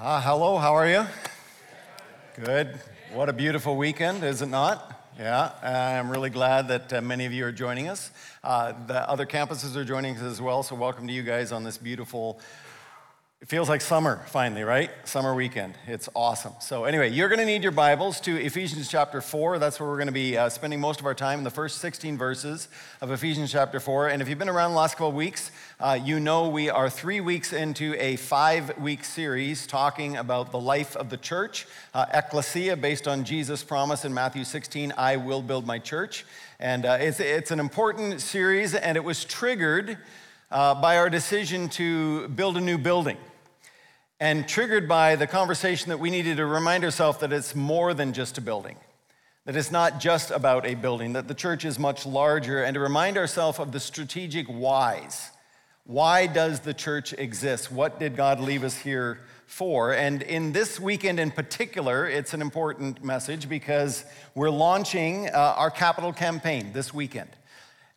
Uh, hello, how are you? Good. What a beautiful weekend, is it not? Yeah, I'm really glad that uh, many of you are joining us. Uh, the other campuses are joining us as well, so welcome to you guys on this beautiful it feels like summer finally, right? Summer weekend. It's awesome. So, anyway, you're going to need your Bibles to Ephesians chapter 4. That's where we're going to be uh, spending most of our time in the first 16 verses of Ephesians chapter 4. And if you've been around the last couple weeks, uh, you know we are three weeks into a five week series talking about the life of the church, uh, ecclesia, based on Jesus' promise in Matthew 16 I will build my church. And uh, it's, it's an important series, and it was triggered uh, by our decision to build a new building and triggered by the conversation that we needed to remind ourselves that it's more than just a building, that it's not just about a building, that the church is much larger, and to remind ourselves of the strategic whys. Why does the church exist? What did God leave us here for? And in this weekend in particular, it's an important message because we're launching uh, our capital campaign this weekend.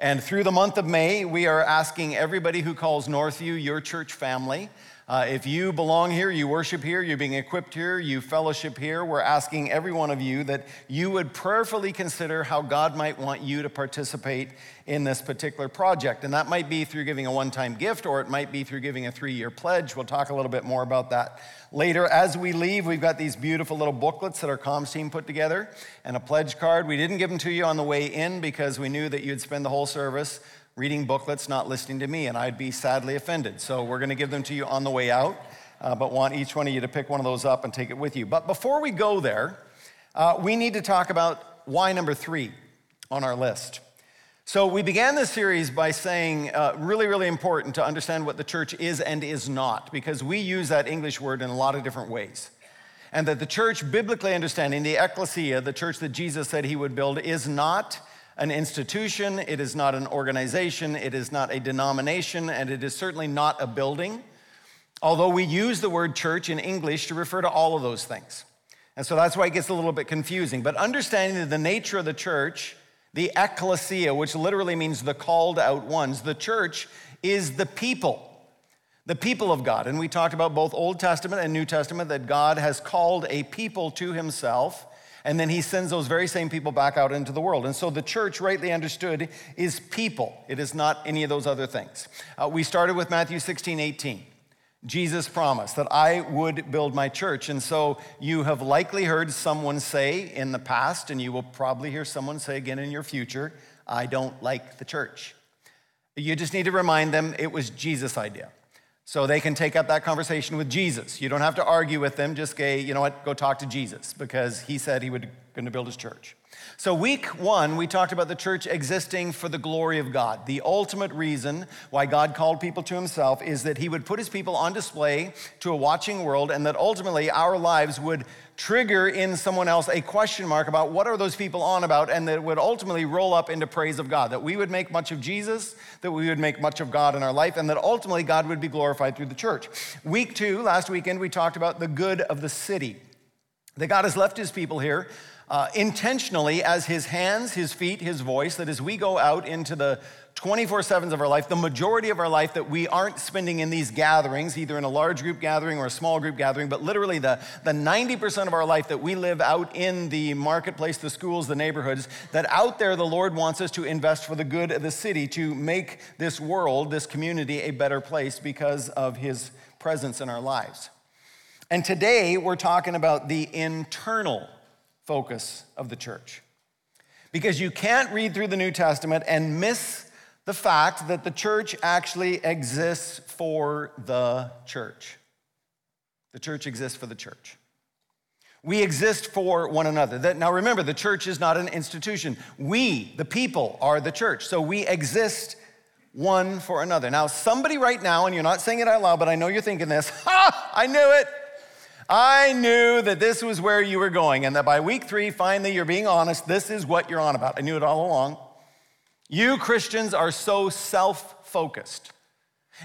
And through the month of May, we are asking everybody who calls Northview your church family uh, if you belong here, you worship here, you're being equipped here, you fellowship here, we're asking every one of you that you would prayerfully consider how God might want you to participate in this particular project. And that might be through giving a one time gift or it might be through giving a three year pledge. We'll talk a little bit more about that later. As we leave, we've got these beautiful little booklets that our comms team put together and a pledge card. We didn't give them to you on the way in because we knew that you'd spend the whole service reading booklets, not listening to me, and I'd be sadly offended. So we're going to give them to you on the way out, uh, but want each one of you to pick one of those up and take it with you. But before we go there, uh, we need to talk about why number three on our list. So we began this series by saying, uh, really, really important to understand what the church is and is not, because we use that English word in a lot of different ways. And that the church, biblically understanding, the ecclesia, the church that Jesus said he would build, is not an institution, it is not an organization, it is not a denomination, and it is certainly not a building. Although we use the word church in English to refer to all of those things. And so that's why it gets a little bit confusing. But understanding the nature of the church, the ecclesia, which literally means the called out ones, the church is the people, the people of God. And we talked about both Old Testament and New Testament that God has called a people to himself and then he sends those very same people back out into the world. And so the church, rightly understood, is people. It is not any of those other things. Uh, we started with Matthew 16, 18. Jesus promised that I would build my church. And so you have likely heard someone say in the past, and you will probably hear someone say again in your future, I don't like the church. You just need to remind them it was Jesus' idea. So they can take up that conversation with Jesus. You don't have to argue with them. Just say, you know what, go talk to Jesus because he said he was going to build his church. So, week one, we talked about the church existing for the glory of God. The ultimate reason why God called people to himself is that he would put his people on display to a watching world, and that ultimately our lives would trigger in someone else a question mark about what are those people on about, and that would ultimately roll up into praise of God. That we would make much of Jesus, that we would make much of God in our life, and that ultimately God would be glorified through the church. Week two, last weekend, we talked about the good of the city. That God has left his people here uh, intentionally as his hands, his feet, his voice, that as we go out into the 24 7s of our life, the majority of our life that we aren't spending in these gatherings, either in a large group gathering or a small group gathering, but literally the, the 90% of our life that we live out in the marketplace, the schools, the neighborhoods, that out there the Lord wants us to invest for the good of the city to make this world, this community, a better place because of his presence in our lives. And today we're talking about the internal focus of the church. Because you can't read through the New Testament and miss the fact that the church actually exists for the church. The church exists for the church. We exist for one another. Now remember, the church is not an institution. We, the people, are the church. So we exist one for another. Now, somebody right now, and you're not saying it out loud, but I know you're thinking this, ha, I knew it. I knew that this was where you were going, and that by week three, finally, you're being honest. This is what you're on about. I knew it all along. You Christians are so self focused.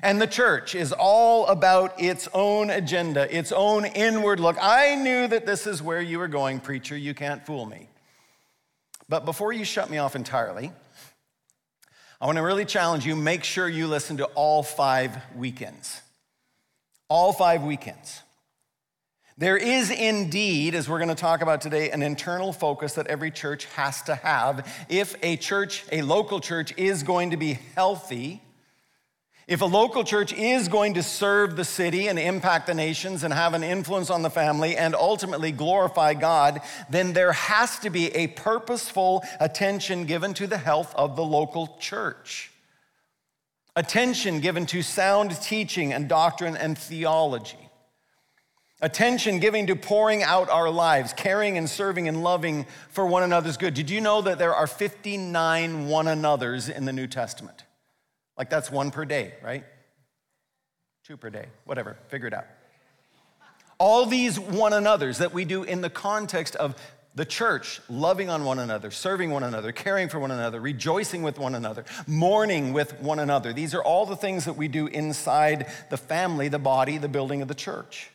And the church is all about its own agenda, its own inward look. I knew that this is where you were going, preacher. You can't fool me. But before you shut me off entirely, I want to really challenge you make sure you listen to all five weekends. All five weekends. There is indeed, as we're going to talk about today, an internal focus that every church has to have. If a church, a local church, is going to be healthy, if a local church is going to serve the city and impact the nations and have an influence on the family and ultimately glorify God, then there has to be a purposeful attention given to the health of the local church. Attention given to sound teaching and doctrine and theology Attention giving to pouring out our lives, caring and serving and loving for one another's good. Did you know that there are 59 one another's in the New Testament? Like that's one per day, right? Two per day, whatever, figure it out. All these one another's that we do in the context of the church, loving on one another, serving one another, caring for one another, rejoicing with one another, mourning with one another. These are all the things that we do inside the family, the body, the building of the church.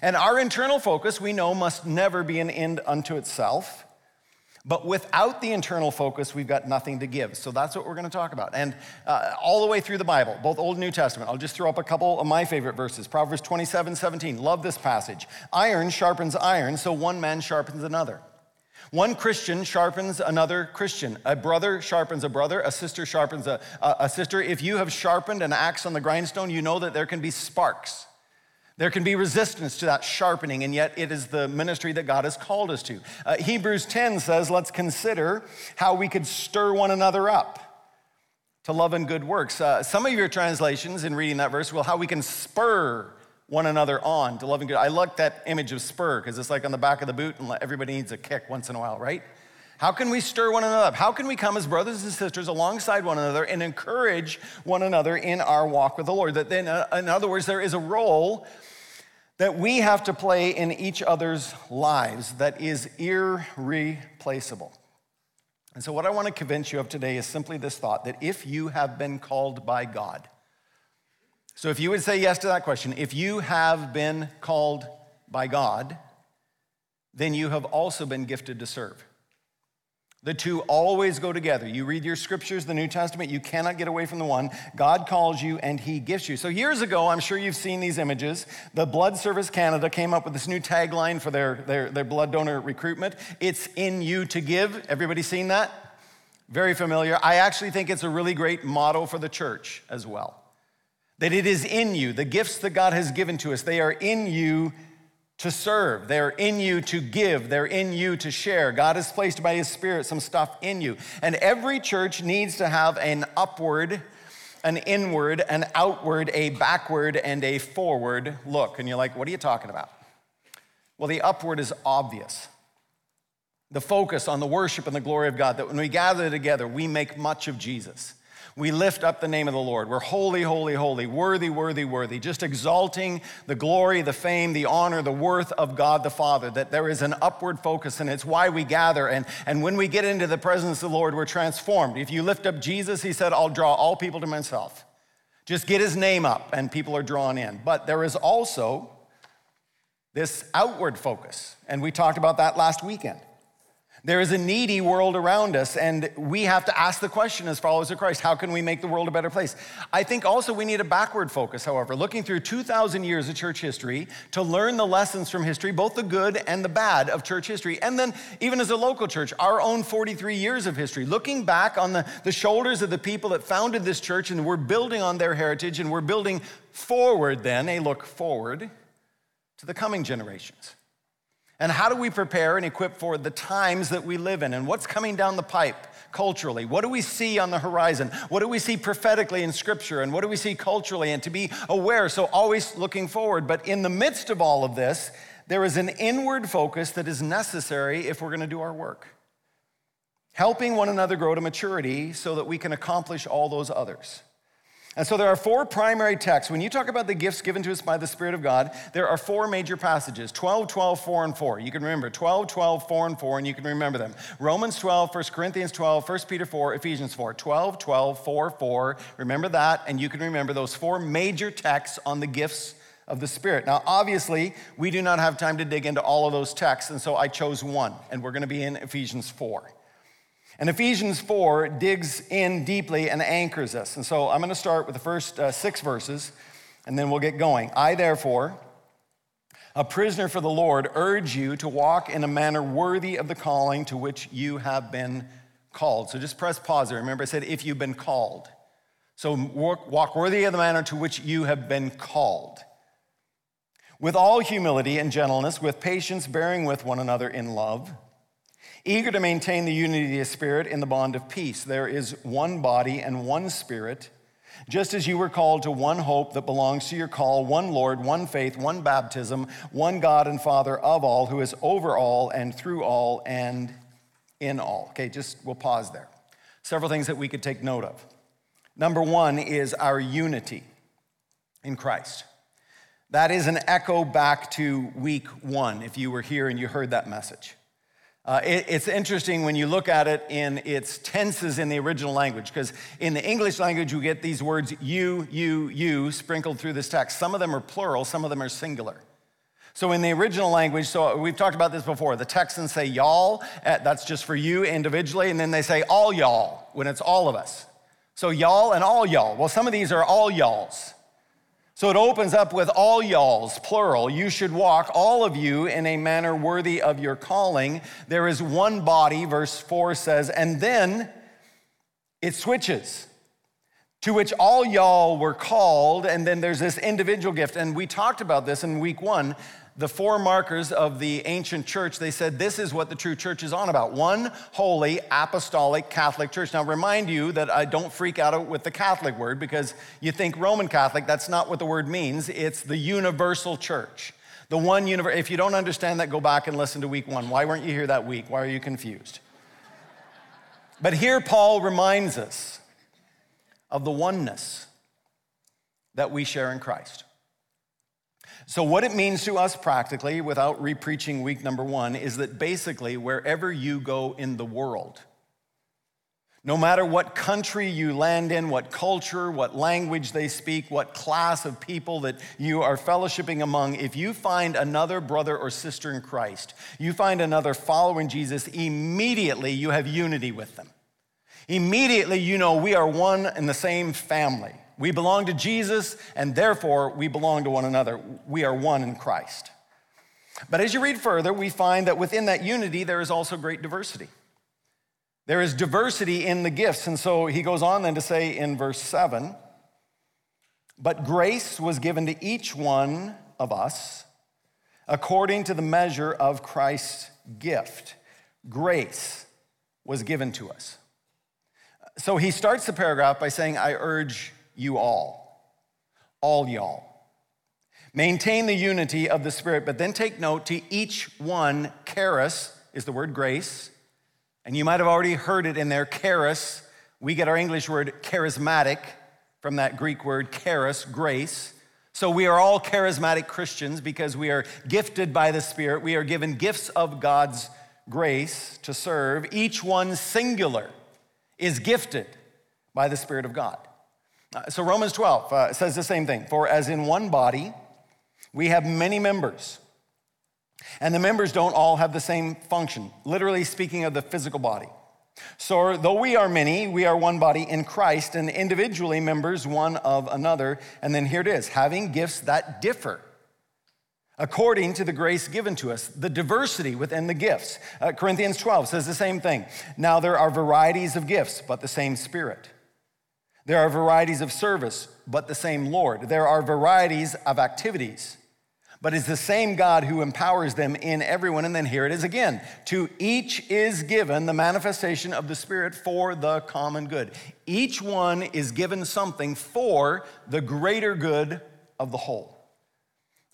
And our internal focus, we know, must never be an end unto itself. But without the internal focus, we've got nothing to give. So that's what we're going to talk about. And uh, all the way through the Bible, both Old and New Testament, I'll just throw up a couple of my favorite verses. Proverbs 27 17. Love this passage. Iron sharpens iron, so one man sharpens another. One Christian sharpens another Christian. A brother sharpens a brother. A sister sharpens a, a, a sister. If you have sharpened an axe on the grindstone, you know that there can be sparks. There can be resistance to that sharpening, and yet it is the ministry that God has called us to. Uh, Hebrews 10 says, Let's consider how we could stir one another up to love and good works. Uh, some of your translations in reading that verse will how we can spur one another on to love and good. I like that image of spur because it's like on the back of the boot, and everybody needs a kick once in a while, right? How can we stir one another up? How can we come as brothers and sisters alongside one another and encourage one another in our walk with the Lord? That then, uh, in other words, there is a role that we have to play in each other's lives that is irreplaceable. And so, what I want to convince you of today is simply this thought that if you have been called by God, so if you would say yes to that question, if you have been called by God, then you have also been gifted to serve. The two always go together. You read your scriptures, the New Testament, you cannot get away from the one. God calls you and he gifts you. So, years ago, I'm sure you've seen these images. The Blood Service Canada came up with this new tagline for their, their, their blood donor recruitment It's in you to give. Everybody seen that? Very familiar. I actually think it's a really great motto for the church as well. That it is in you, the gifts that God has given to us, they are in you to serve. They're in you to give. They're in you to share. God has placed by His Spirit some stuff in you. And every church needs to have an upward, an inward, an outward, a backward, and a forward look. And you're like, what are you talking about? Well, the upward is obvious. The focus on the worship and the glory of God, that when we gather together, we make much of Jesus. We lift up the name of the Lord. We're holy, holy, holy, worthy, worthy, worthy, just exalting the glory, the fame, the honor, the worth of God the Father, that there is an upward focus, and it's why we gather. And, and when we get into the presence of the Lord, we're transformed. If you lift up Jesus, he said, I'll draw all people to myself. Just get his name up, and people are drawn in. But there is also this outward focus, and we talked about that last weekend. There is a needy world around us, and we have to ask the question as followers of Christ how can we make the world a better place? I think also we need a backward focus, however, looking through 2,000 years of church history to learn the lessons from history, both the good and the bad of church history. And then, even as a local church, our own 43 years of history, looking back on the, the shoulders of the people that founded this church, and we're building on their heritage, and we're building forward, then, a look forward to the coming generations. And how do we prepare and equip for the times that we live in and what's coming down the pipe culturally? What do we see on the horizon? What do we see prophetically in Scripture? And what do we see culturally? And to be aware, so always looking forward. But in the midst of all of this, there is an inward focus that is necessary if we're going to do our work. Helping one another grow to maturity so that we can accomplish all those others. And so there are four primary texts. When you talk about the gifts given to us by the Spirit of God, there are four major passages 12, 12, 4, and 4. You can remember 12, 12, 4, and 4, and you can remember them. Romans 12, 1 Corinthians 12, 1 Peter 4, Ephesians 4. 12, 12, 4, 4. Remember that, and you can remember those four major texts on the gifts of the Spirit. Now, obviously, we do not have time to dig into all of those texts, and so I chose one, and we're going to be in Ephesians 4. And Ephesians 4 digs in deeply and anchors us. And so I'm going to start with the first uh, six verses, and then we'll get going. I, therefore, a prisoner for the Lord, urge you to walk in a manner worthy of the calling to which you have been called. So just press pause there. Remember, I said, if you've been called. So walk, walk worthy of the manner to which you have been called. With all humility and gentleness, with patience, bearing with one another in love, eager to maintain the unity of the Spirit in the bond of peace. There is one body and one Spirit just as you were called to one hope that belongs to your call, one Lord, one faith, one baptism, one God and Father of all, who is over all and through all and in all. Okay, just we'll pause there. Several things that we could take note of. Number one is our unity in Christ. That is an echo back to week one, if you were here and you heard that message. Uh, it, it's interesting when you look at it in its tenses in the original language, because in the English language, you get these words you, you, you sprinkled through this text. Some of them are plural, some of them are singular. So in the original language, so we've talked about this before, the Texans say y'all, uh, that's just for you individually, and then they say all y'all when it's all of us. So y'all and all y'all. Well, some of these are all y'alls. So it opens up with all y'alls, plural. You should walk, all of you, in a manner worthy of your calling. There is one body, verse 4 says, and then it switches to which all y'all were called, and then there's this individual gift. And we talked about this in week one the four markers of the ancient church, they said this is what the true church is on about one holy, apostolic, Catholic church. Now, remind you that I don't freak out with the Catholic word because you think Roman Catholic, that's not what the word means. It's the universal church. The one universe. If you don't understand that, go back and listen to week one. Why weren't you here that week? Why are you confused? But here, Paul reminds us of the oneness that we share in Christ. So, what it means to us practically, without repreaching week number one, is that basically wherever you go in the world, no matter what country you land in, what culture, what language they speak, what class of people that you are fellowshipping among, if you find another brother or sister in Christ, you find another follower in Jesus, immediately you have unity with them. Immediately you know we are one in the same family. We belong to Jesus, and therefore we belong to one another. We are one in Christ. But as you read further, we find that within that unity, there is also great diversity. There is diversity in the gifts. And so he goes on then to say in verse 7 But grace was given to each one of us according to the measure of Christ's gift. Grace was given to us. So he starts the paragraph by saying, I urge you all, all y'all. Maintain the unity of the Spirit, but then take note to each one, charis is the word grace. And you might have already heard it in there, charis. We get our English word charismatic from that Greek word charis, grace. So we are all charismatic Christians because we are gifted by the Spirit. We are given gifts of God's grace to serve. Each one singular is gifted by the Spirit of God. Uh, so Romans 12 uh, says the same thing. For as in one body, we have many members, and the members don't all have the same function, literally speaking of the physical body. So, though we are many, we are one body in Christ, and individually members one of another. And then here it is having gifts that differ according to the grace given to us, the diversity within the gifts. Uh, Corinthians 12 says the same thing. Now, there are varieties of gifts, but the same Spirit. There are varieties of service, but the same Lord. There are varieties of activities, but it's the same God who empowers them in everyone. And then here it is again to each is given the manifestation of the Spirit for the common good. Each one is given something for the greater good of the whole.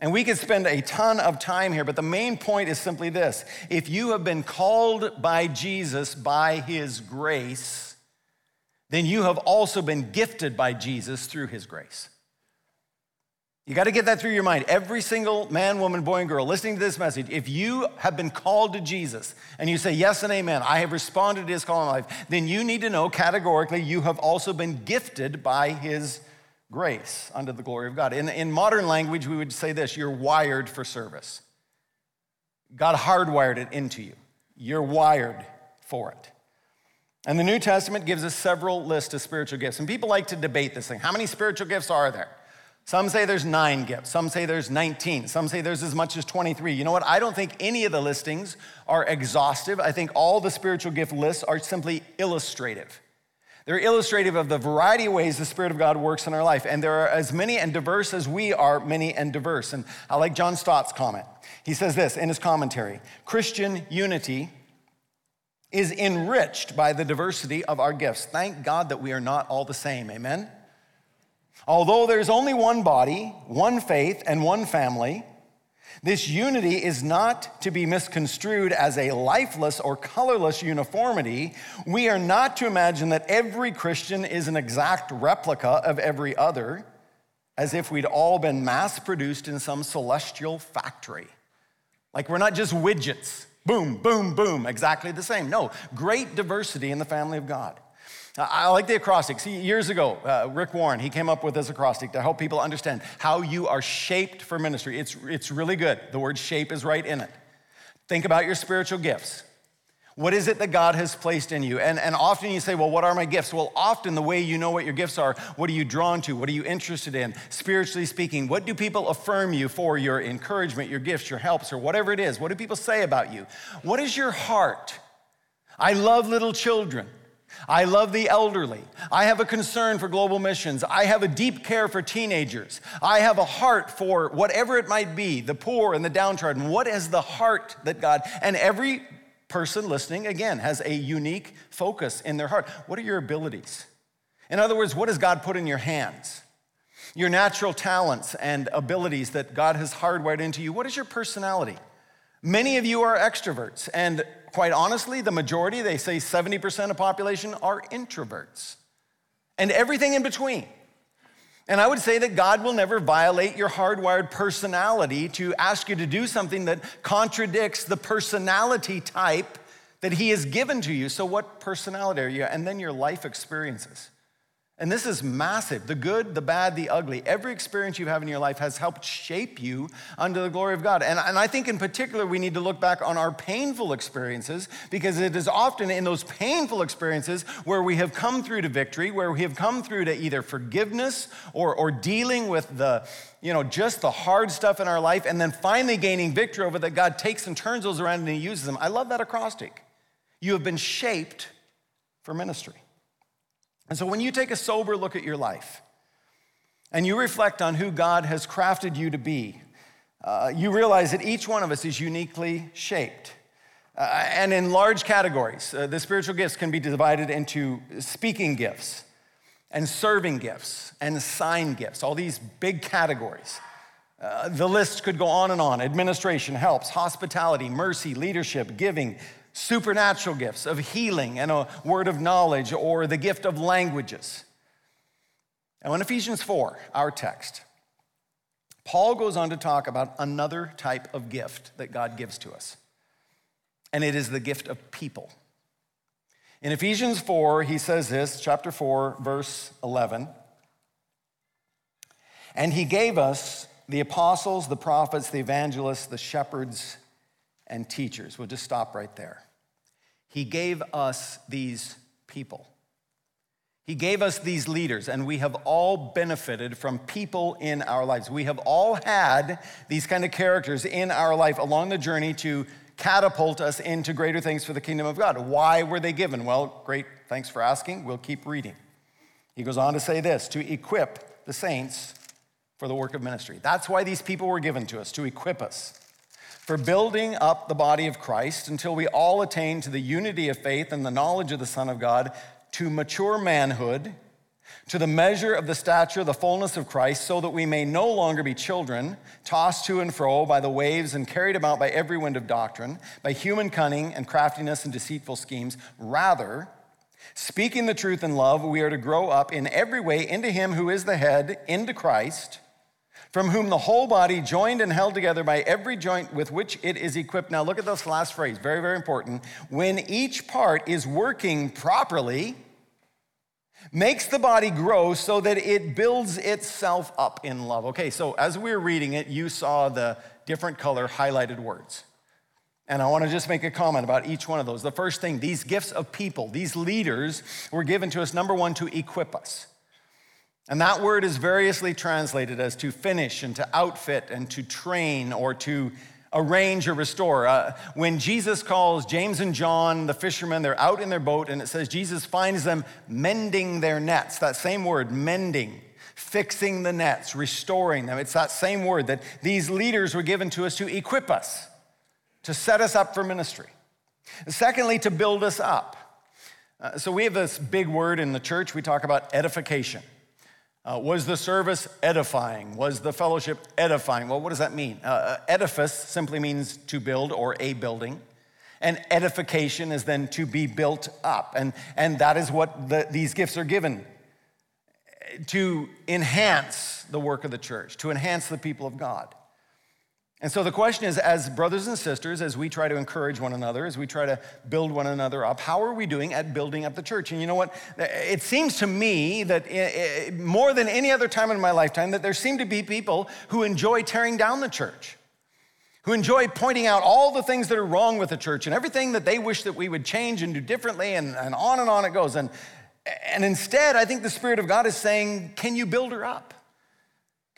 And we could spend a ton of time here, but the main point is simply this if you have been called by Jesus by his grace, then you have also been gifted by Jesus through his grace. You got to get that through your mind. Every single man, woman, boy, and girl listening to this message, if you have been called to Jesus and you say, Yes and amen, I have responded to his call in life, then you need to know categorically you have also been gifted by his grace under the glory of God. In, in modern language, we would say this you're wired for service. God hardwired it into you, you're wired for it. And the New Testament gives us several lists of spiritual gifts. And people like to debate this thing. How many spiritual gifts are there? Some say there's nine gifts. Some say there's 19. Some say there's as much as 23. You know what? I don't think any of the listings are exhaustive. I think all the spiritual gift lists are simply illustrative. They're illustrative of the variety of ways the Spirit of God works in our life. And there are as many and diverse as we are many and diverse. And I like John Stott's comment. He says this in his commentary Christian unity is enriched by the diversity of our gifts. Thank God that we are not all the same. Amen? Although there's only one body, one faith, and one family, this unity is not to be misconstrued as a lifeless or colorless uniformity. We are not to imagine that every Christian is an exact replica of every other, as if we'd all been mass produced in some celestial factory. Like we're not just widgets, boom, boom, boom, exactly the same. No, great diversity in the family of God. I like the acrostics. Years ago, uh, Rick Warren, he came up with this acrostic to help people understand how you are shaped for ministry. It's, it's really good. The word shape is right in it. Think about your spiritual gifts. What is it that God has placed in you? And, and often you say, well, what are my gifts? Well, often the way you know what your gifts are, what are you drawn to? What are you interested in? Spiritually speaking, what do people affirm you for your encouragement, your gifts, your helps, or whatever it is? What do people say about you? What is your heart? I love little children. I love the elderly. I have a concern for global missions. I have a deep care for teenagers. I have a heart for whatever it might be, the poor and the downtrodden. What is the heart that God, and every person listening, again, has a unique focus in their heart. What are your abilities? In other words, what has God put in your hands? Your natural talents and abilities that God has hardwired into you. What is your personality? Many of you are extroverts, and quite honestly, the majority, they say 70% of population are introverts. And everything in between. And I would say that God will never violate your hardwired personality to ask you to do something that contradicts the personality type that He has given to you. So, what personality are you? And then your life experiences. And this is massive. The good, the bad, the ugly. Every experience you have in your life has helped shape you under the glory of God. And, and I think in particular, we need to look back on our painful experiences because it is often in those painful experiences where we have come through to victory, where we have come through to either forgiveness or, or dealing with the, you know, just the hard stuff in our life and then finally gaining victory over that God takes and turns those around and He uses them. I love that acrostic. You have been shaped for ministry. And so when you take a sober look at your life and you reflect on who God has crafted you to be, uh, you realize that each one of us is uniquely shaped. Uh, and in large categories, uh, the spiritual gifts can be divided into speaking gifts and serving gifts and sign gifts, all these big categories. Uh, the list could go on and on administration, helps, hospitality, mercy, leadership, giving, supernatural gifts of healing and a word of knowledge or the gift of languages. Now, in Ephesians 4, our text, Paul goes on to talk about another type of gift that God gives to us, and it is the gift of people. In Ephesians 4, he says this, chapter 4, verse 11. And he gave us the apostles, the prophets, the evangelists, the shepherds, and teachers. We'll just stop right there. He gave us these people. He gave us these leaders, and we have all benefited from people in our lives. We have all had these kind of characters in our life along the journey to catapult us into greater things for the kingdom of God. Why were they given? Well, great, thanks for asking. We'll keep reading. He goes on to say this to equip the saints for the work of ministry. That's why these people were given to us, to equip us for building up the body of Christ until we all attain to the unity of faith and the knowledge of the Son of God, to mature manhood, to the measure of the stature, the fullness of Christ, so that we may no longer be children, tossed to and fro by the waves and carried about by every wind of doctrine, by human cunning and craftiness and deceitful schemes. Rather, speaking the truth in love, we are to grow up in every way into Him who is the head, into Christ from whom the whole body, joined and held together by every joint with which it is equipped. Now, look at this last phrase, very, very important. When each part is working properly, makes the body grow so that it builds itself up in love. Okay, so as we were reading it, you saw the different color highlighted words. And I want to just make a comment about each one of those. The first thing, these gifts of people, these leaders were given to us, number one, to equip us. And that word is variously translated as to finish and to outfit and to train or to arrange or restore. Uh, when Jesus calls James and John, the fishermen, they're out in their boat, and it says Jesus finds them mending their nets. That same word, mending, fixing the nets, restoring them. It's that same word that these leaders were given to us to equip us, to set us up for ministry. Secondly, to build us up. Uh, so we have this big word in the church, we talk about edification. Uh, was the service edifying? Was the fellowship edifying? Well, what does that mean? Uh, uh, edifice simply means to build or a building. And edification is then to be built up. And, and that is what the, these gifts are given to enhance the work of the church, to enhance the people of God. And so the question is, as brothers and sisters, as we try to encourage one another, as we try to build one another up, how are we doing at building up the church? And you know what? It seems to me that eh, eh, more than any other time in my lifetime, that there seem to be people who enjoy tearing down the church, who enjoy pointing out all the things that are wrong with the church and everything that they wish that we would change and do differently, and, and on and on it goes. And, and instead, I think the Spirit of God is saying, Can you build her up?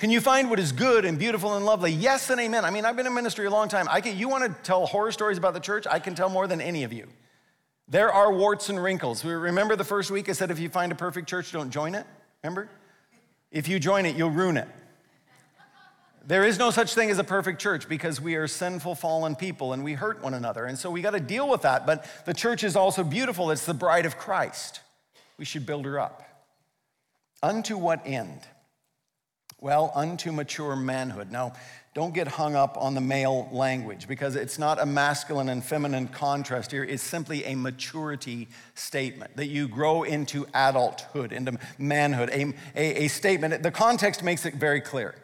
Can you find what is good and beautiful and lovely? Yes and amen. I mean, I've been in ministry a long time. I can, you want to tell horror stories about the church? I can tell more than any of you. There are warts and wrinkles. Remember the first week I said if you find a perfect church, don't join it? Remember? If you join it, you'll ruin it. There is no such thing as a perfect church because we are sinful, fallen people and we hurt one another. And so we got to deal with that. But the church is also beautiful. It's the bride of Christ. We should build her up. Unto what end? Well, unto mature manhood. Now, don't get hung up on the male language because it's not a masculine and feminine contrast here. It's simply a maturity statement that you grow into adulthood, into manhood. A, a, a statement, the context makes it very clear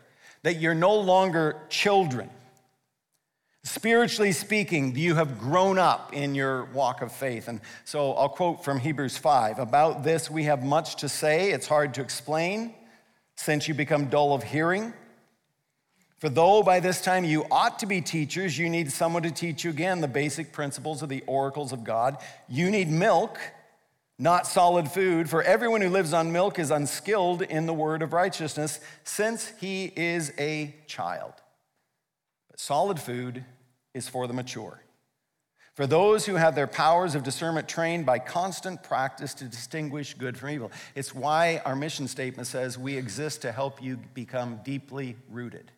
that you're no longer children. Spiritually speaking, you have grown up in your walk of faith. And so I'll quote from Hebrews 5 About this, we have much to say. It's hard to explain since you become dull of hearing? For though by this time you ought to be teachers, you need someone to teach you again the basic principles of the oracles of God. You need milk, not solid food, for everyone who lives on milk is unskilled in the word of righteousness, since he is a child. But solid food is for the mature for those who have their powers of discernment trained by constant practice to distinguish good from evil. It's why our mission statement says we exist to help you become deeply rooted.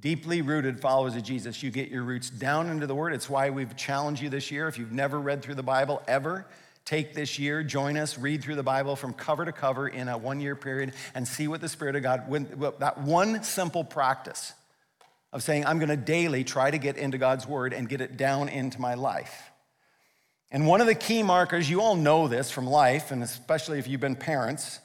Deeply rooted followers of Jesus. You get your roots down into the Word. It's why we've challenged you this year. If you've never read through the Bible ever, take this year, join us, read through the Bible from cover to cover in a one year period, and see what the Spirit of God, that one simple practice of saying, I'm going to daily try to get into God's word and get it down into my life. And one of the key markers, you all know this from life, and especially if you've been parents,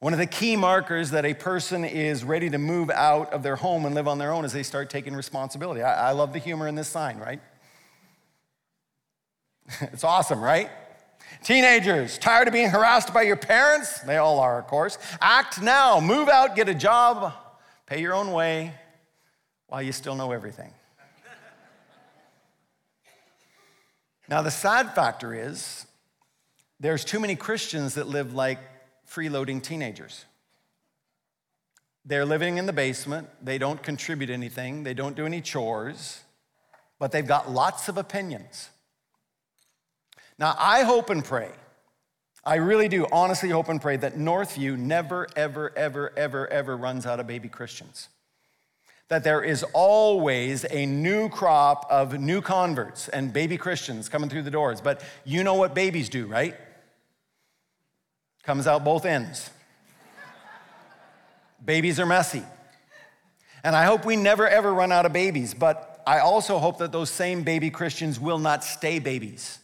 one of the key markers that a person is ready to move out of their home and live on their own is they start taking responsibility. I, I love the humor in this sign, right? it's awesome, right? Teenagers, tired of being harassed by your parents? They all are, of course. Act now, move out, get a job, pay your own way, while you still know everything. now, the sad factor is there's too many Christians that live like freeloading teenagers. They're living in the basement, they don't contribute anything, they don't do any chores, but they've got lots of opinions. Now, I hope and pray, I really do honestly hope and pray that Northview never, ever, ever, ever, ever runs out of baby Christians that there is always a new crop of new converts and baby Christians coming through the doors. But you know what babies do, right? Comes out both ends. babies are messy. And I hope we never ever run out of babies, but I also hope that those same baby Christians will not stay babies,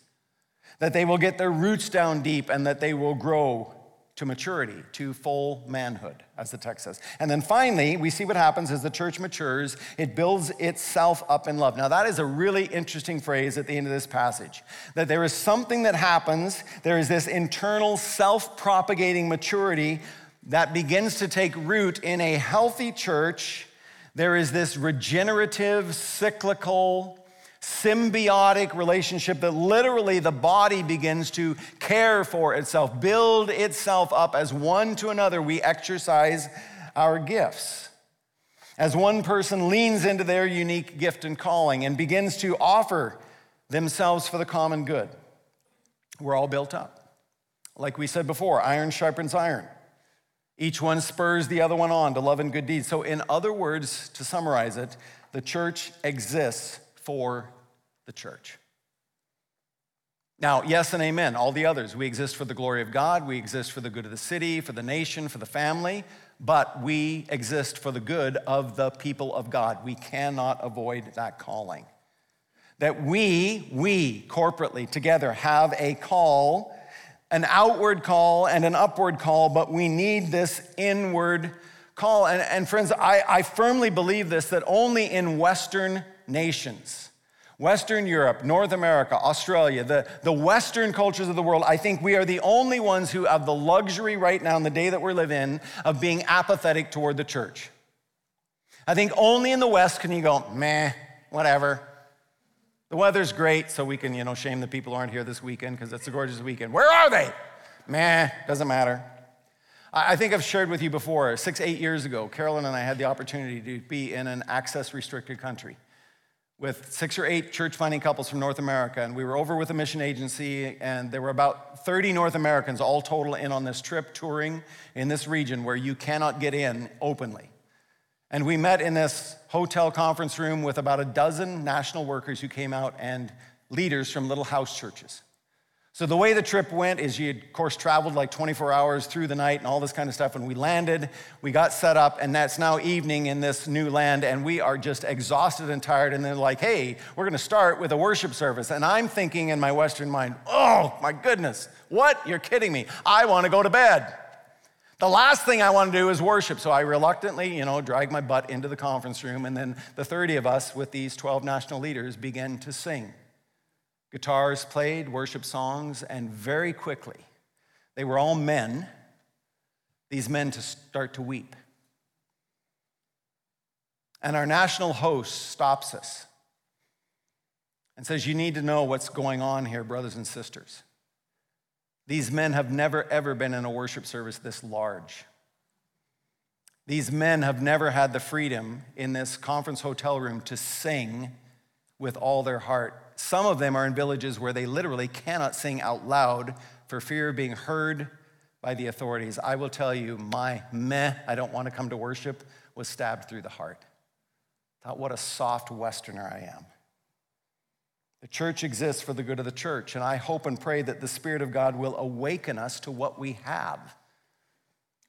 that they will get their roots down deep and that they will grow to maturity, to full manhood, as the text says. And then finally, we see what happens as the church matures, it builds itself up in love. Now, that is a really interesting phrase at the end of this passage that there is something that happens, there is this internal self propagating maturity that begins to take root in a healthy church. There is this regenerative, cyclical, symbiotic relationship that literally the body begins to care for itself, build itself up as one to another. We exercise our gifts. As one person leans into their unique gift and calling and begins to offer themselves for the common good, we're all built up. Like we said before, iron sharpens iron. Each one spurs the other one on to love and good deeds. So, in other words, to summarize it, the church exists for the church. Now, yes and amen, all the others. We exist for the glory of God, we exist for the good of the city, for the nation, for the family, but we exist for the good of the people of God. We cannot avoid that calling. That we, we corporately together have a call, an outward call and an upward call, but we need this inward call. And, and friends, I, I firmly believe this that only in Western nations, Western Europe, North America, Australia, the, the Western cultures of the world, I think we are the only ones who have the luxury right now in the day that we live in of being apathetic toward the church. I think only in the West can you go, meh, whatever. The weather's great, so we can, you know, shame the people who aren't here this weekend because it's a gorgeous weekend. Where are they? Meh, doesn't matter. I think I've shared with you before, six, eight years ago, Carolyn and I had the opportunity to be in an access restricted country with six or eight church finding couples from North America. And we were over with a mission agency, and there were about 30 North Americans all total in on this trip touring in this region where you cannot get in openly. And we met in this hotel conference room with about a dozen national workers who came out and leaders from little house churches. So the way the trip went is you, of course, traveled like 24 hours through the night and all this kind of stuff. And we landed, we got set up, and that's now evening in this new land, and we are just exhausted and tired. And they're like, hey, we're going to start with a worship service. And I'm thinking in my Western mind, oh my goodness, what? You're kidding me. I want to go to bed. The last thing I want to do is worship. So I reluctantly, you know, drag my butt into the conference room. And then the 30 of us with these 12 national leaders begin to sing. Guitars played, worship songs, and very quickly, they were all men, these men to start to weep. And our national host stops us and says, You need to know what's going on here, brothers and sisters. These men have never, ever been in a worship service this large. These men have never had the freedom in this conference hotel room to sing with all their heart some of them are in villages where they literally cannot sing out loud for fear of being heard by the authorities. I will tell you, my meh, I don't want to come to worship, was stabbed through the heart. Thought, what a soft Westerner I am. The church exists for the good of the church, and I hope and pray that the Spirit of God will awaken us to what we have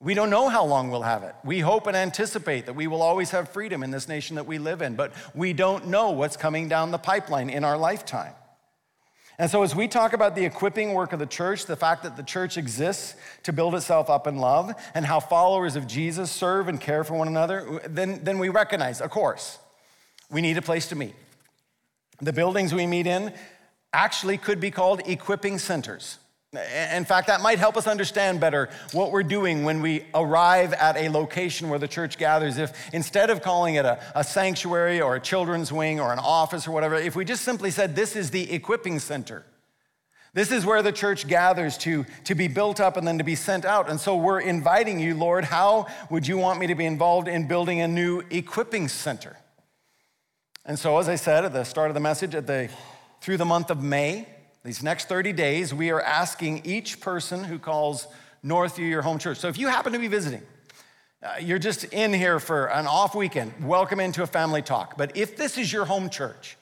we don't know how long we'll have it. We hope and anticipate that we will always have freedom in this nation that we live in, but we don't know what's coming down the pipeline in our lifetime. And so, as we talk about the equipping work of the church, the fact that the church exists to build itself up in love, and how followers of Jesus serve and care for one another, then, then we recognize, of course, we need a place to meet. The buildings we meet in actually could be called equipping centers. In fact, that might help us understand better what we're doing when we arrive at a location where the church gathers. If instead of calling it a, a, sanctuary or a children's wing or an office or whatever, if we just simply said, This is the equipping center. This is where the church gathers to, to be built up and then to be sent out. And so we're inviting you, Lord, how would you want me to be involved in building a new equipping center? And so, as I said at the start of the message, at the, through the month of May, these next 30 days, we are asking each person who calls Northview your home church. So if you happen to be visiting, uh, you're just in here for an off weekend, welcome into a family talk. But if this is your home church,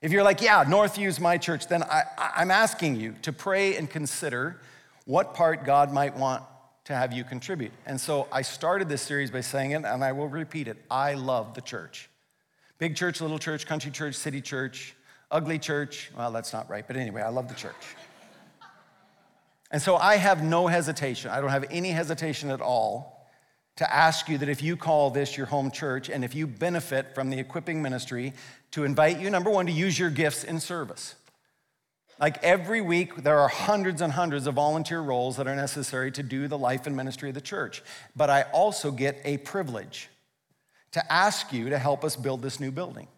if you're like, yeah, Northview's my church, then I, I'm asking you to pray and consider what part God might want to have you contribute. And so I started this series by saying it, and I will repeat it I love the church. Big church, little church, country church, city church, ugly church. Well, that's not right, but anyway, I love the church. And so I have no hesitation. I don't have any hesitation at all to ask you that if you call this your home church and if you benefit from the equipping ministry, to invite you, number one, to use your gifts in service. Like every week, there are hundreds and hundreds of volunteer roles that are necessary to do the life and ministry of the church. But I also get a privilege to ask you to help us build this new building.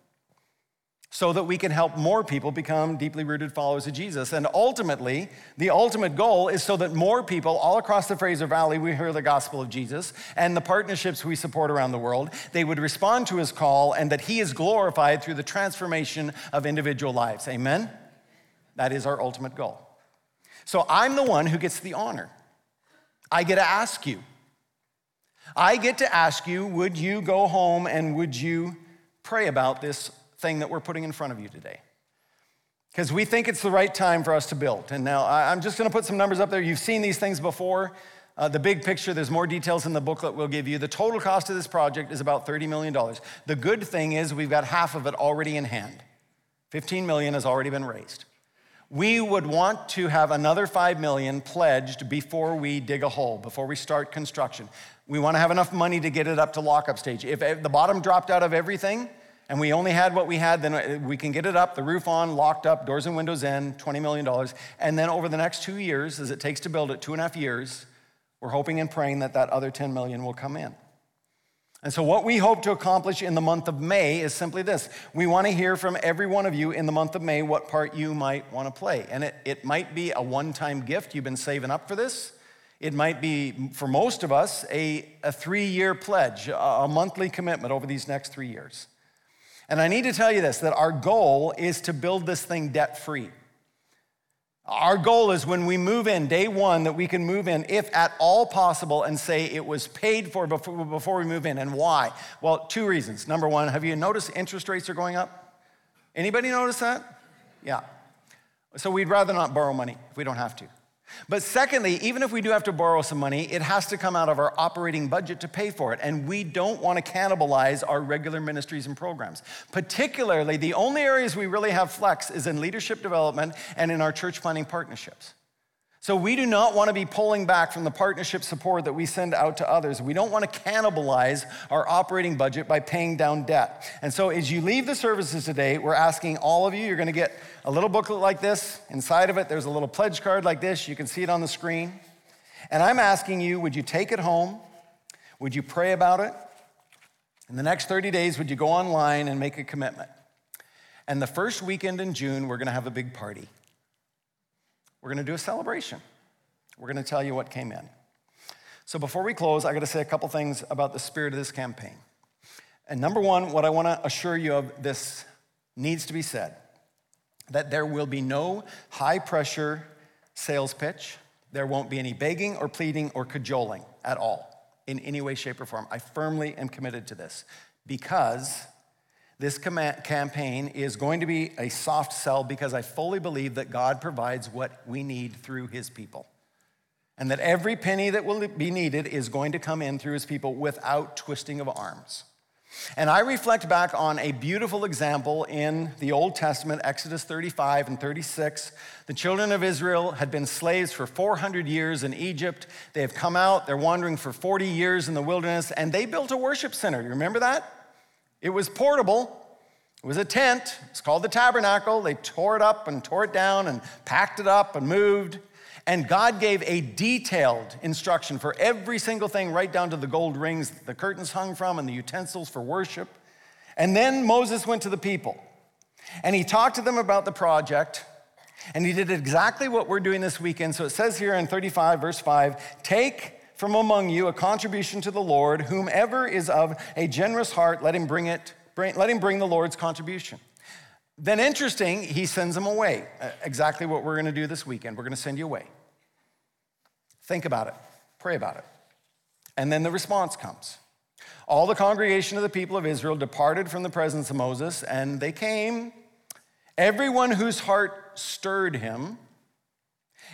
So that we can help more people become deeply rooted followers of Jesus. And ultimately, the ultimate goal is so that more people all across the Fraser Valley we hear the gospel of Jesus and the partnerships we support around the world, they would respond to his call and that he is glorified through the transformation of individual lives. Amen? That is our ultimate goal. So I'm the one who gets the honor. I get to ask you. I get to ask you, would you go home and would you pray about this thing that we're putting in front of you today. Because we think it's the right time for us to build. And now I'm just going to put some numbers up there. You've seen these things before. Uh, the big picture, there's more details in the booklet we'll give you. The total cost of this project is about $30 million. The good thing is we've got half of it already in hand. 15 million has already been raised. We would want to have another 5 million pledged before we dig a hole, before we start construction. We want to have enough money to get it up to lockup stage. If the bottom dropped out of everything, and we only had what we had, then we can get it up, the roof on, locked up, doors and windows in, $20 million. And then over the next two years, as it takes to build it, two and a half years, we're hoping and praying that that other 10 million will come in. And so, what we hope to accomplish in the month of May is simply this. We want to hear from every one of you in the month of May what part you might want to play. And it, it might be a one time gift. You've been saving up for this. It might be, for most of us, a, a three year pledge, a, a monthly commitment over these next three years. And I need to tell you this that our goal is to build this thing debt free. Our goal is when we move in, day one, that we can move in, if at all possible, and say it was paid for before, we move in. And why? Well, two reasons. Number one, have you noticed interest rates are going up? Anybody notice that? Yeah. So we'd rather not borrow money if we don't have to. But secondly, even if we do have to borrow some money, it has to come out of our operating budget to pay for it. And we don't want to cannibalize our regular ministries and programs. Particularly, the only areas we really have flex is in leadership development and in our church planting partnerships. So we do not want to be pulling back from the partnership support that we send out to others. We don't want to cannibalize our operating budget by paying down debt. And so as you leave the services today, we're asking all of you, you're going to get a little booklet like this. Inside of it, there's a little pledge card like this. You can see it on the screen. And I'm asking you, would you take it home? Would you pray about it? In the next 30 days, would you go online and make a commitment? And the first weekend in June, we're going to have a big party. We're going to do a celebration. We're going to tell you what came in. So before we close, I got to say a couple things about the spirit of this campaign. And number one, what I want to assure you of this needs to be said that there will be no high pressure sales pitch. There won't be any begging or pleading or cajoling at all in any way, shape, or form. I firmly am committed to this because this campaign is going to be a soft sell because I fully believe that God provides what we need through his people. And that every penny that will be needed is going to come in through his people without twisting of arms. And I reflect back on a beautiful example in the Old Testament, Exodus 35 and 36. The children of Israel had been slaves for 400 years in Egypt. They have come out, they're wandering for 40 years in the wilderness, and they built a worship center. You remember that? It was portable. It was a tent. It's called the tabernacle. They tore it up and tore it down and packed it up and moved. And God gave a detailed instruction for every single thing, right down to the gold rings the curtains hung from and the utensils for worship. And then Moses went to the people and he talked to them about the project. And he did exactly what we're doing this weekend. So it says here in 35, verse 5 Take from among you a contribution to the Lord. Whomever is of a generous heart, let him bring it, bring, let him bring the Lord's contribution. Then, interesting, he sends them away. Uh, exactly what we're going to do this weekend. We're going to send you away. Think about it, pray about it. And then the response comes. All the congregation of the people of Israel departed from the presence of Moses, and they came, everyone whose heart stirred him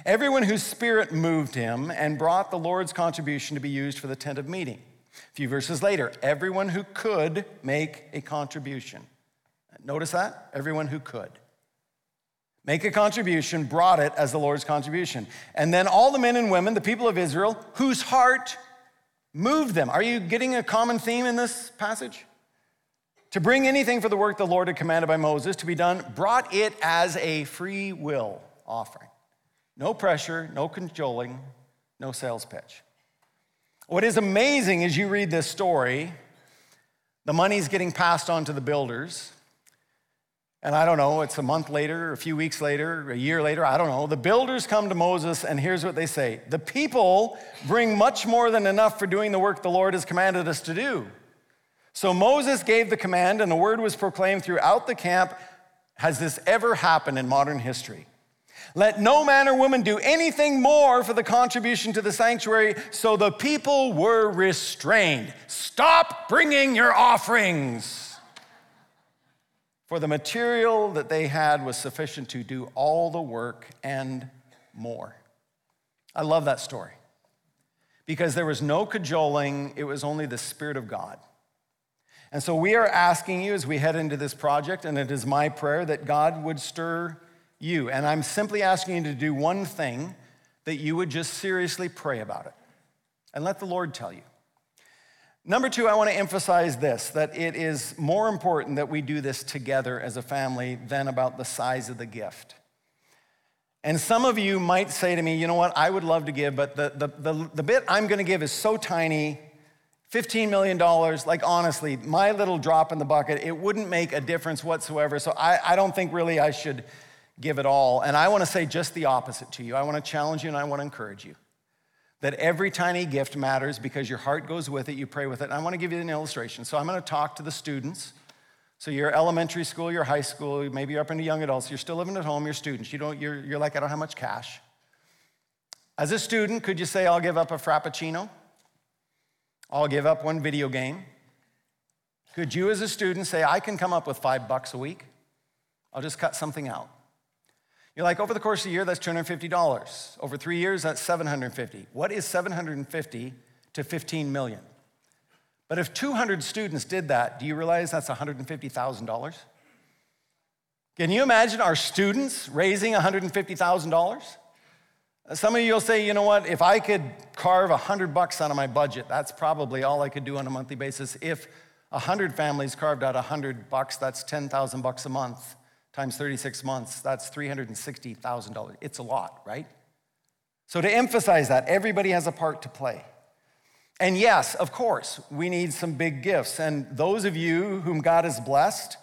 Everyone whose spirit moved him and brought the Lord's contribution to be used for the tent of meeting. A few verses later, everyone who could make a contribution. Notice that? Everyone who could. Make a contribution, brought it as the Lord's contribution. And then all the men and women, the people of Israel, whose heart moved them. Are you getting a common theme in this passage? To bring anything for the work the Lord had commanded by Moses to be done, brought it as a free will offering. No pressure, no cajoling, no sales pitch. What is amazing as you read this story, the money's getting passed on to the builders. And I don't know, it's a month later, a few weeks later, a year later, I don't know. The builders come to Moses, and here's what they say The people bring much more than enough for doing the work the Lord has commanded us to do. So Moses gave the command, and the word was proclaimed throughout the camp. Has this ever happened in modern history? Let no man or woman do anything more for the contribution to the sanctuary. So the people were restrained. Stop bringing your offerings. For the material that they had was sufficient to do all the work and more. I love that story because there was no cajoling, it was only the Spirit of God. And so we are asking you as we head into this project, and it is my prayer that God would stir you. And I'm simply asking you to do one thing that you would just seriously pray about it and let the Lord tell you. Number two, I want to emphasize this that it is more important that we do this together as a family than about the size of the gift. And some of you might say to me, you know what, I would love to give, but the, the, the, the bit I'm going to give is so tiny $15 million, like honestly, my little drop in the bucket, it wouldn't make a difference whatsoever. So I, I don't think really I should give it all. And I want to say just the opposite to you. I want to challenge you and I want to encourage you that every tiny gift matters because your heart goes with it, you pray with it. And I want to give you an illustration. So I'm going to talk to the students. So you're elementary school, you're high school, maybe you're up into young adults, you're still living at home, you're students. You don't, you're, you're like, I don't have much cash. As a student, could you say, I'll give up a Frappuccino? I'll give up one video game? Could you, as a student, say, I can come up with five bucks a week? I'll just cut something out. You're like, over the course of a year, that's $250. Over three years, that's 750. What is 750 to 15 million? But if 200 students did that, do you realize that's $150,000? Can you imagine our students raising $150,000? Some of you will say, you know what, if I could carve 100 bucks out of my budget, that's probably all I could do on a monthly basis. If 100 families carved out 100 bucks, that's 10,000 bucks a month times 36 months, that's $360,000. It's a lot, right? So, to emphasize that, everybody has a part to play. And yes, of course, we need some big gifts. And those of you whom God has blessed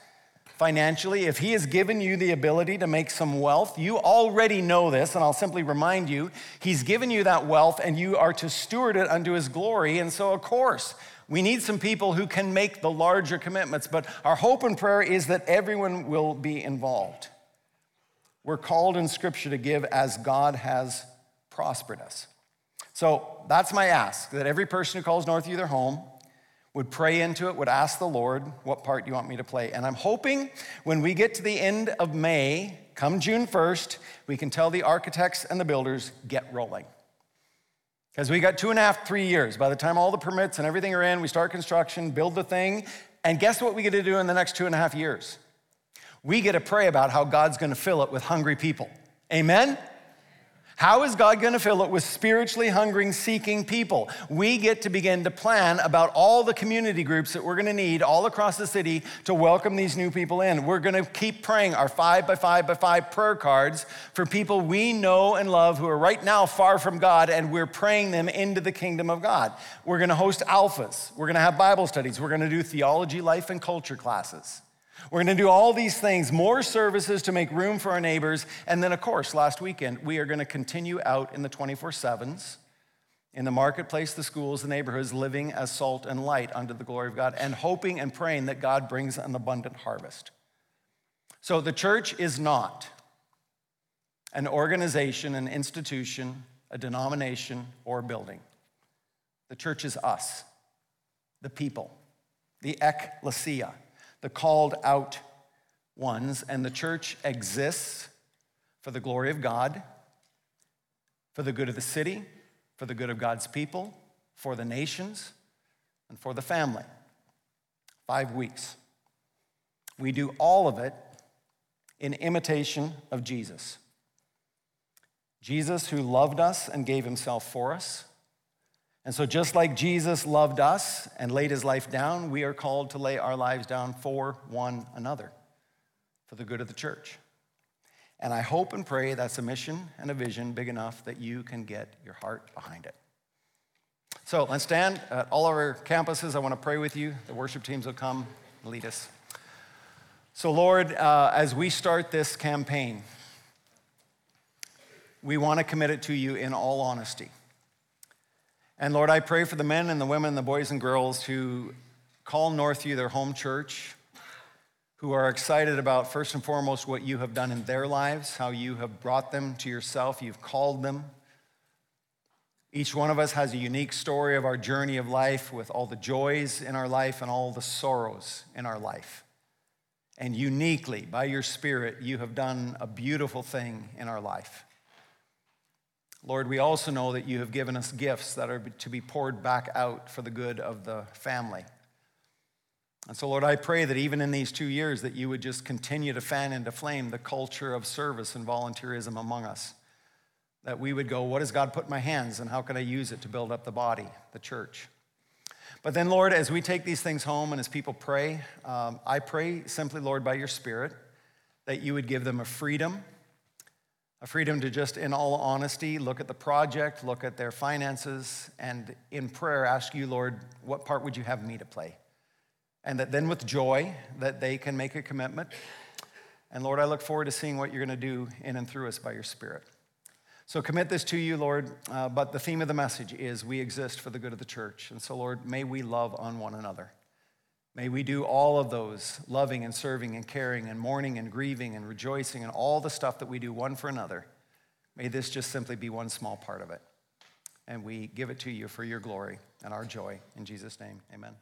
financially, if He has given you the ability to make some wealth, you already know this, and I'll simply remind you He's given you that wealth and you are to steward it unto His glory. And so, of course, we need some people who can make the larger commitments, but our hope and prayer is that everyone will be involved. We're called in Scripture to give as God has prospered us. So that's my ask that every person who calls Northview their home would pray into it, would ask the Lord, what part do you want me to play? And I'm hoping when we get to the end of May, come June 1st, we can tell the architects and the builders, get rolling. Because we got two and a half, three years. By the time all the permits and everything are in, we start construction, build the thing, and guess what we get to do in the next two and a half years? We get to pray about how God's gonna fill it with hungry people. Amen? How is God going to fill it with spiritually hungering, seeking people? We get to begin to plan about all the community groups that we're going to need all across the city to welcome these new people in. We're going to keep praying our five by five by five prayer cards for people we know and love who are right now far from God, and we're praying them into the kingdom of God. We're going to host alphas. We're going to have Bible studies. We're going to do theology, life, and culture classes. We're going to do all these things, more services to make room for our neighbors. And then, of course, last weekend, we are going to continue out in the 24 7s, in the marketplace, the schools, the neighborhoods, living as salt and light under the glory of God, and hoping and praying that God brings an abundant harvest. So, the church is not an organization, an institution, a denomination, or a building. The church is us, the people, the ekklesia the called out ones, and the church exists for the glory of God, for the good of the city, for the good of God's people, for the nations, and for the family. Five weeks. We do all of it in imitation of Jesus. Jesus, who loved us and gave himself for us, and so, just like Jesus loved us and laid his life down, we are called to lay our lives down for one another, for the good of the church. And I hope and pray that's a mission and a vision big enough that you can get your heart behind it. So let's stand at all of our campuses. I want to pray with you. The worship teams will come lead us. So, Lord, uh, as we start this campaign, we want to commit it to you in all honesty. And Lord, I pray for the men and the women, the boys and girls who call Northview their home church, who are excited about, first and foremost, what you have done in their lives, how you have brought them to yourself, you've called them. Each one of us has a unique story of our journey of life with all the joys in our life and all the sorrows in our life. And uniquely, by your Spirit, you have done a beautiful thing in our life. Lord, we also know that you have given us gifts that are to be poured back out for the good of the family. And so, Lord, I pray that even in these two years that you would just continue to fan into flame the culture of service and volunteerism among us. That we would go, what has God put in my hands and how can I use it to build up the body, the church? But then, Lord, as we take these things home and as people pray, um, I pray simply, Lord, by your Spirit, that you would give them a freedom, a freedom to just, in all honesty, look at the project, look at their finances, and in prayer ask you, Lord, what part would you have me to play? And that then with joy, that they can make a commitment. And Lord, I look forward to seeing what you're going to do in and through us by your Spirit. So commit this to you, Lord. Uh, but the theme of the message is we exist for the good of the church. And so, Lord, may we love on one another. May we do all of those loving and serving and caring and mourning and grieving and rejoicing and all the stuff that we do one for another. May this just simply be one small part of it. And we give it to you for your glory and our joy. In Jesus' name, amen.